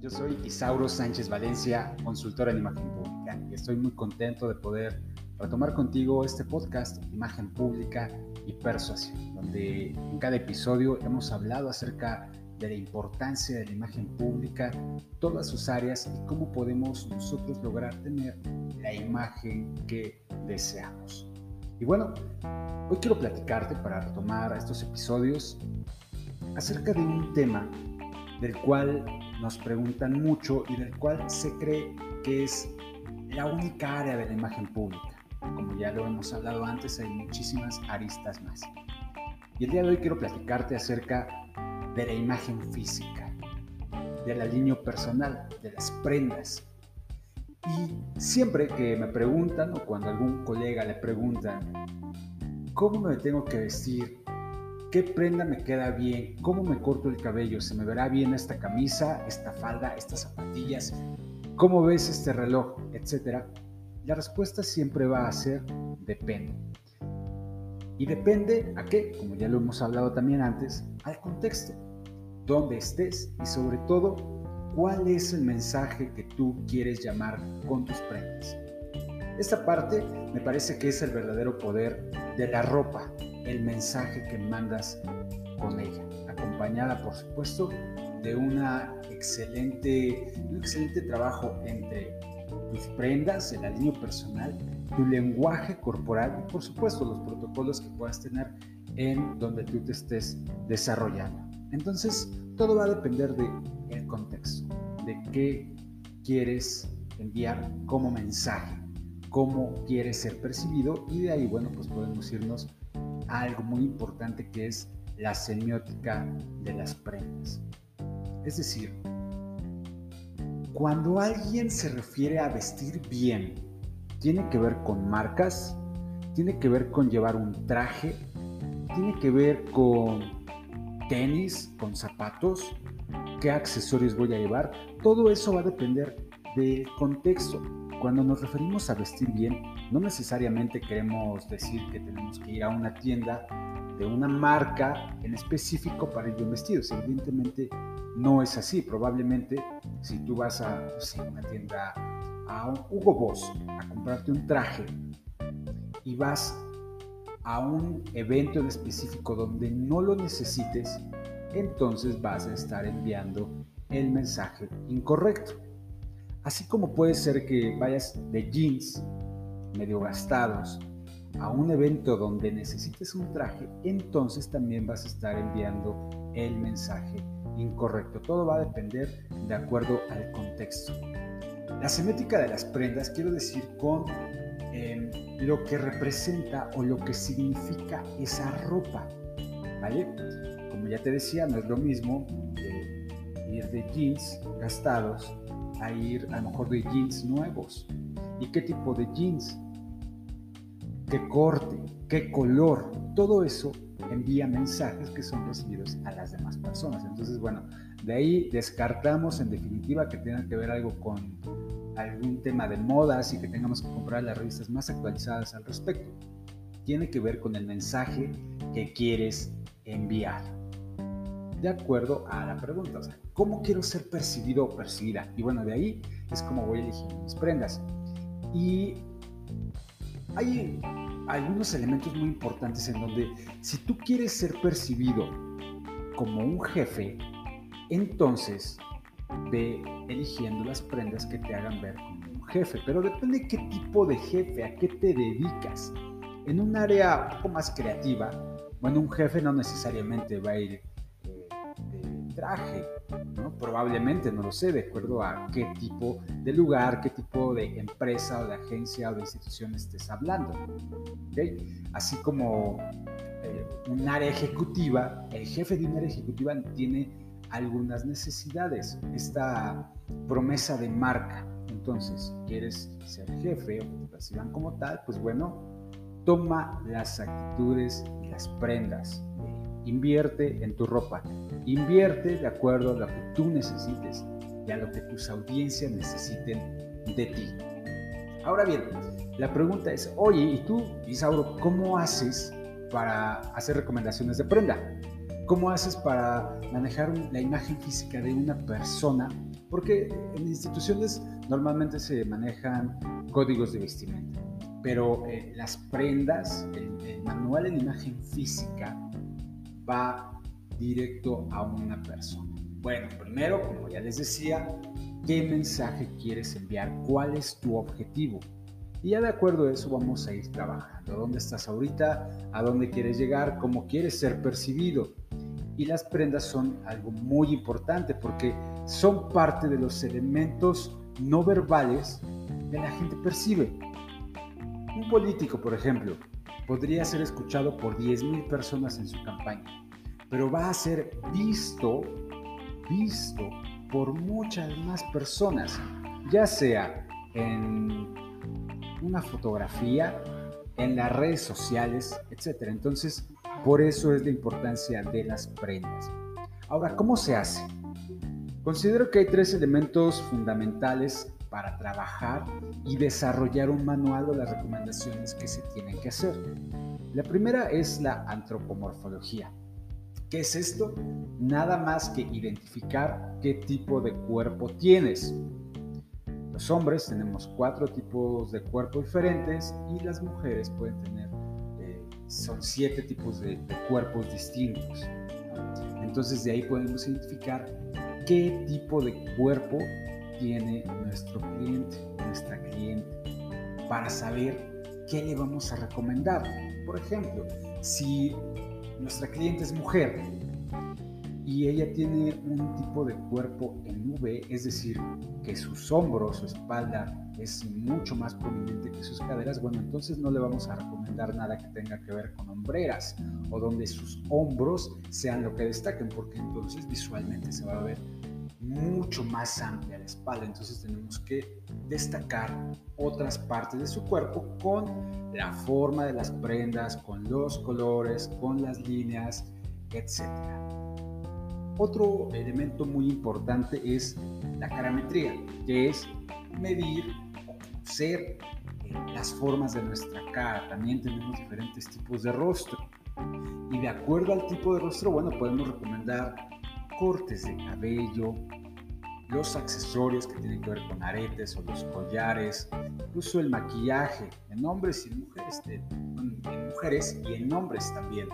Yo soy Isauro Sánchez Valencia, consultor en imagen pública, y estoy muy contento de poder retomar contigo este podcast, Imagen Pública y Persuasión, donde en cada episodio hemos hablado acerca de la importancia de la imagen pública, todas sus áreas y cómo podemos nosotros lograr tener la imagen que deseamos. Y bueno, hoy quiero platicarte para retomar estos episodios acerca de un tema del cual nos preguntan mucho y del cual se cree que es la única área de la imagen pública. Como ya lo hemos hablado antes, hay muchísimas aristas más. Y el día de hoy quiero platicarte acerca de la imagen física, del alineo personal, de las prendas. Y siempre que me preguntan o cuando algún colega le preguntan, ¿cómo me tengo que vestir? ¿Qué prenda me queda bien? ¿Cómo me corto el cabello? ¿Se me verá bien esta camisa, esta falda, estas zapatillas? ¿Cómo ves este reloj? Etcétera. La respuesta siempre va a ser depende. Y depende a qué, como ya lo hemos hablado también antes, al contexto, dónde estés y sobre todo cuál es el mensaje que tú quieres llamar con tus prendas. Esta parte me parece que es el verdadero poder de la ropa, el mensaje que mandas con ella, acompañada por supuesto de una excelente, un excelente trabajo entre tus prendas, el alineo personal, tu lenguaje corporal y por supuesto los protocolos que puedas tener en donde tú te estés desarrollando. Entonces, todo va a depender del el contexto, de qué quieres enviar como mensaje, cómo quieres ser percibido y de ahí, bueno, pues podemos irnos algo muy importante que es la semiótica de las prendas. Es decir, cuando alguien se refiere a vestir bien, tiene que ver con marcas, tiene que ver con llevar un traje, tiene que ver con tenis, con zapatos, qué accesorios voy a llevar. Todo eso va a depender del contexto. Cuando nos referimos a vestir bien, no necesariamente queremos decir que tenemos que ir a una tienda de una marca en específico para ir bien vestidos. Evidentemente no es así. Probablemente si tú vas a una tienda, a Hugo Boss, a comprarte un traje y vas a un evento en específico donde no lo necesites, entonces vas a estar enviando el mensaje incorrecto. Así como puede ser que vayas de jeans medio gastados a un evento donde necesites un traje, entonces también vas a estar enviando el mensaje incorrecto. Todo va a depender de acuerdo al contexto. La semiótica de las prendas quiero decir con em, lo que representa o lo que significa esa ropa, ¿vale? Como ya te decía, no es lo mismo ir de jeans gastados a ir a lo mejor de jeans nuevos. ¿Y qué tipo de jeans? ¿Qué corte? ¿Qué color? Todo eso envía mensajes que son recibidos a las demás personas. Entonces, bueno, de ahí descartamos en definitiva que tenga que ver algo con algún tema de modas y que tengamos que comprar las revistas más actualizadas al respecto. Tiene que ver con el mensaje que quieres enviar de acuerdo a la pregunta. O sea, ¿cómo quiero ser percibido o percibida? Y bueno, de ahí es como voy eligiendo mis prendas. Y hay algunos elementos muy importantes en donde si tú quieres ser percibido como un jefe, entonces ve eligiendo las prendas que te hagan ver como un jefe. Pero depende de qué tipo de jefe, a qué te dedicas. En un área un poco más creativa, bueno, un jefe no necesariamente va a ir ¿no? Probablemente, no lo sé, de acuerdo a qué tipo de lugar, qué tipo de empresa o de agencia o de institución estés hablando. Así como eh, un área ejecutiva, el jefe de un área ejecutiva tiene algunas necesidades, esta promesa de marca. Entonces, quieres ser jefe o te perciban como tal, pues bueno, toma las actitudes y las prendas Invierte en tu ropa. Invierte de acuerdo a lo que tú necesites y a lo que tus audiencias necesiten de ti. Ahora bien, la pregunta es, oye, ¿y tú, Isauro, cómo haces para hacer recomendaciones de prenda? ¿Cómo haces para manejar la imagen física de una persona Porque en instituciones normalmente se manejan códigos de vestimenta, pero eh, las prendas, el, manual en imagen física va directo a una persona. Bueno, primero, como ya les decía, ¿qué mensaje quieres enviar? ¿Cuál es tu objetivo? Y ya de acuerdo a eso vamos a ir trabajando. ¿Dónde estás ahorita? ¿A dónde quieres llegar? ¿Cómo quieres ser percibido? Y las prendas son algo muy importante porque son parte de los elementos no verbales que la gente percibe. Un político, por ejemplo, podría ser escuchado por 10.000 personas en su campaña, pero va a ser visto, visto por muchas más personas, ya sea en una fotografía, en las redes sociales, etc. Entonces, por eso es la importancia de las prendas. Ahora, ¿cómo se hace? Considero que hay tres elementos fundamentales para trabajar y desarrollar un manual o las recomendaciones que se tienen que hacer. La primera es la antropomorfología. ¿Qué es esto? Nada más que identificar qué tipo de cuerpo tienes. Los hombres tenemos cuatro tipos de cuerpo diferentes y las mujeres pueden tener, eh, son siete tipos de, cuerpos distintos. Entonces de ahí podemos identificar qué tipo de cuerpo tiene nuestro cliente, nuestra cliente, para saber qué le vamos a recomendar. Por ejemplo, si nuestra cliente es mujer y ella tiene un tipo de cuerpo en V, es decir, que sus hombros, su espalda es mucho más prominente que sus caderas, bueno, entonces no le vamos a recomendar nada que tenga que ver con hombreras o donde sus hombros sean lo que destaquen, porque entonces visualmente se va a ver mucho más amplia la espalda, entonces tenemos que destacar otras partes de su cuerpo con la forma de las prendas, con los colores, con las líneas, etc. Otro elemento muy importante es la carametría, que es medir o conocer eh, las formas de nuestra cara. También tenemos diferentes tipos de rostro. Y de acuerdo al tipo de rostro, bueno, podemos recomendar cortes de cabello, los accesorios que tienen que ver con aretes o los collares, incluso el maquillaje en hombres y mujeres, en mujeres y en hombres también.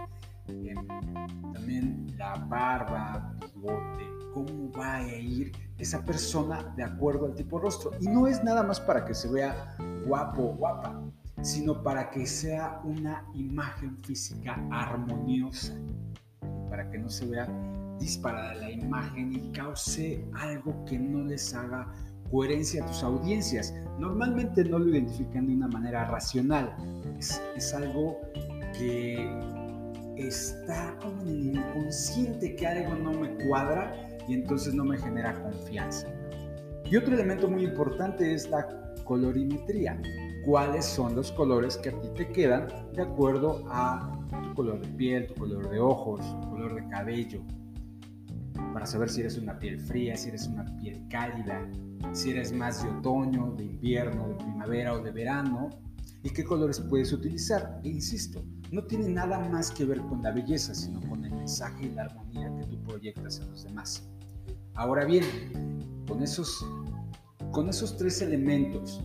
también la barba, bigote, cómo va a ir esa persona de acuerdo al tipo de rostro. Y no es nada más para que se vea guapo o guapa, sino para que sea una imagen física armoniosa, para que no se vea disparada la imagen y cause algo que no les haga coherencia a tus audiencias. Normalmente no lo identifican de una manera racional, es, es algo que está en el inconsciente que algo no me cuadra y entonces no me genera confianza. Y otro elemento muy importante es la colorimetría. ¿Cuáles son los colores que a ti te quedan de acuerdo a tu color de piel, tu color de ojos, tu color de cabello? Para saber si eres una piel fría, si eres una piel cálida, si eres más de otoño, de invierno, de primavera o de verano, y qué colores puedes utilizar. E insisto, no tiene nada más que ver con la belleza, sino con el mensaje y la armonía que tú proyectas a los demás. Ahora bien, con esos, con esos tres elementos,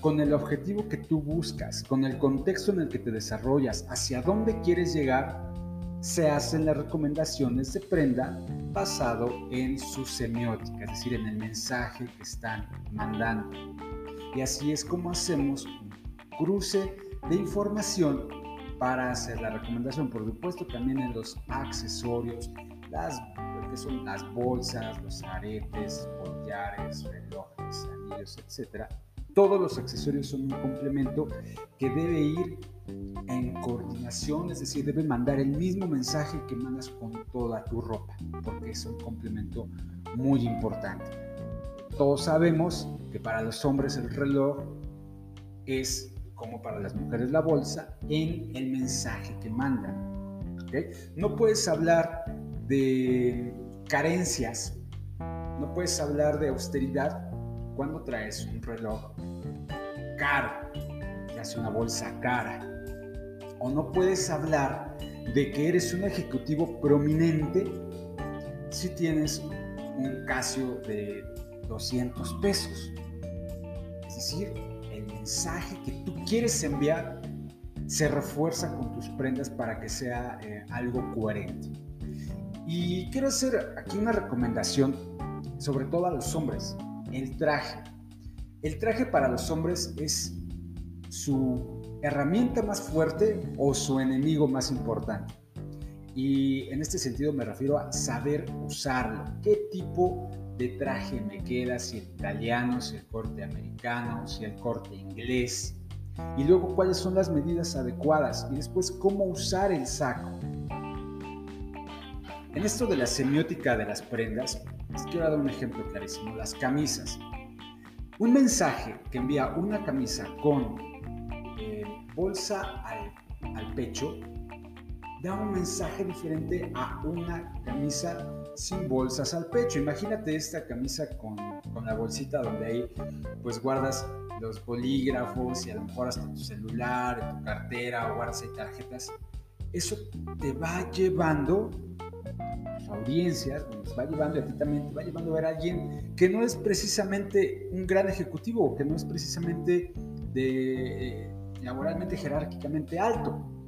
con el objetivo que tú buscas, con el contexto en el que te desarrollas, hacia dónde quieres llegar, se hacen las recomendaciones de prenda basado en su semiótica, es decir, en el mensaje que están mandando. Y así es como hacemos un cruce de información para hacer la recomendación. Por supuesto, también en los accesorios, las que son las bolsas, los aretes, collares, relojes, anillos, etcétera. Todos los accesorios son un complemento que debe ir en coordinación, es decir, debe mandar el mismo mensaje que mandas con toda tu ropa, porque es un complemento muy importante. Todos sabemos que para los hombres el reloj es como para las mujeres la bolsa, en el mensaje que mandan. No puedes hablar de carencias, no puedes hablar de austeridad cuando traes un reloj caro, que hace una bolsa cara. O no puedes hablar de que eres un ejecutivo prominente si tienes un Casio de 200 pesos. Es decir, el mensaje que tú quieres enviar se refuerza con tus prendas para que sea eh, algo coherente. Y quiero hacer aquí una recomendación, sobre todo a los hombres, el traje. El traje para los hombres es su herramienta más fuerte o su enemigo más importante. Y en este sentido me refiero a saber usarlo. ¿Qué tipo de traje me queda? Si el italiano, si el corte americano, si el corte inglés. Y luego cuáles son las medidas adecuadas. Y después cómo usar el saco. En esto de la semiótica de las prendas, les quiero dar un ejemplo clarísimo. Las camisas. Un mensaje que envía una camisa con eh, bolsa al, al pecho da un mensaje diferente a una camisa sin bolsas al pecho. Imagínate esta camisa con, con, la bolsita donde ahí pues guardas los bolígrafos y a lo mejor hasta tu celular, tu cartera o guardas ahí tarjetas. Eso te va llevando audiencias, te va llevando a ti también, te va llevando a ver a alguien que no es precisamente un gran ejecutivo, que no es precisamente de, eh, laboralmente jerárquicamente alto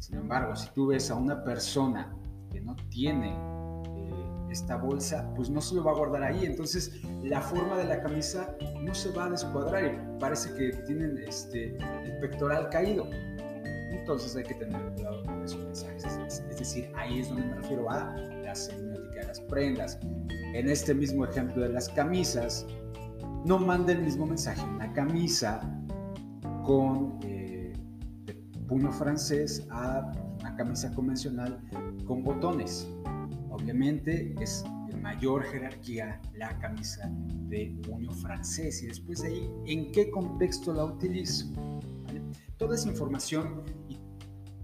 sin embargo, si tú ves a una persona que no tiene eh, esta bolsa, pues no se lo va a guardar ahí. Entonces, la forma de la camisa no se va a descuadrar y parece que tienen este, el pectoral caído. Entonces hay que tener cuidado con esos mensajes. Es decir, ahí es donde me refiero a la semiótica de las prendas. En este mismo ejemplo de las camisas, no mande el mismo mensaje una camisa con eh, puño francés a una camisa convencional con botones. Obviamente es de mayor jerarquía la camisa de puño francés y después de ahí, ¿en qué contexto la utilizo? Toda esa información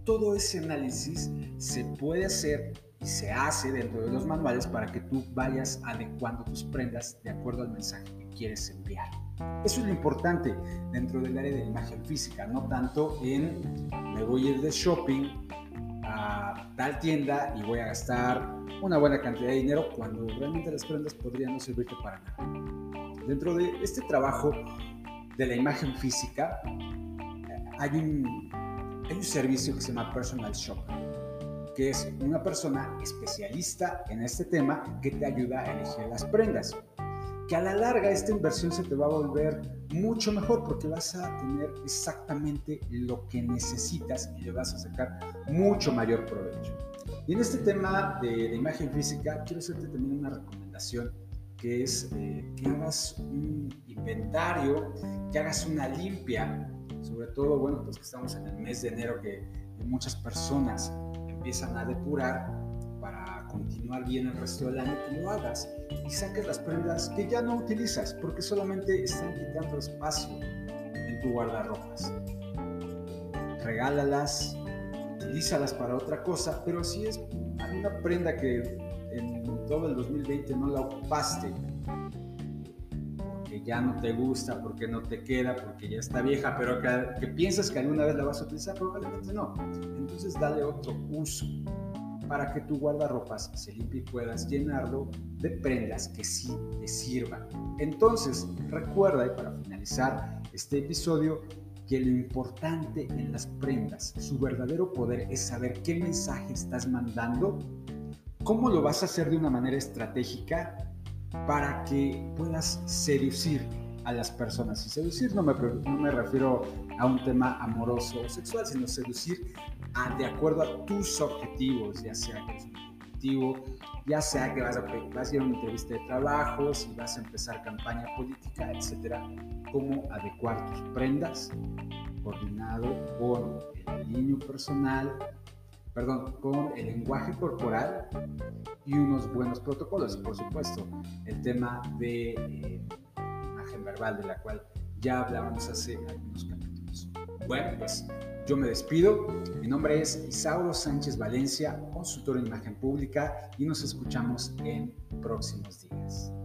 todo ese análisis se puede hacer y se hace dentro de los manuales para que tú vayas adecuando tus prendas de acuerdo al mensaje que quieres enviar. Eso es lo importante dentro del área de imagen física, no tanto en me voy a ir de shopping a tal tienda y voy a gastar una buena cantidad de dinero cuando realmente las prendas podrían no servirte para nada. Dentro de este trabajo de la imagen física hay un, hay un servicio que se llama Personal Shopper que es una persona especialista en este tema que te ayuda a elegir las prendas que a la larga esta inversión se te va a volver mucho mejor porque vas a tener exactamente lo que necesitas y le vas a sacar mucho mayor provecho. Y en este tema de, imagen física, quiero hacerte también una recomendación que es eh, que hagas un inventario, que hagas una limpia, sobre todo, bueno, pues que estamos en el mes de enero que muchas personas empiezan a depurar continuar bien el resto del año, que lo hagas y saques las prendas que ya no utilizas porque solamente están quitando espacio en tu guardarropas. Regálalas, utilízalas para otra cosa, pero si es una prenda que en todo el 2020 no la ocupaste, ya no te gusta, porque no te queda, porque ya está vieja, pero que, que piensas que alguna vez la vas a utilizar, probablemente no. Entonces dale otro uso para que tu guardarropas se limpie y puedas llenarlo de prendas que sí te sirvan. Entonces, recuerda, y para finalizar este episodio, que lo importante en las prendas, su verdadero poder es saber qué mensaje estás mandando, cómo lo vas a hacer de una manera estratégica para que puedas seducir a las personas. Y seducir no me, no me refiero a un tema amoroso o sexual, sino seducir de acuerdo a tus objetivos, ya sea que es un objetivo, ya sea que vas a, vas a ir a una entrevista de trabajo, si vas a empezar campaña política, etcétera, cómo adecuar tus prendas coordinado con el línea personal, perdón, con el lenguaje corporal y unos buenos protocolos. Y por supuesto, el tema de eh, imagen verbal, de la cual ya hablamos hace algunos capítulos. Bueno, pues yo me despido. Mi nombre es Isauro Sánchez Valencia, consultor en imagen pública, y nos escuchamos en próximos días.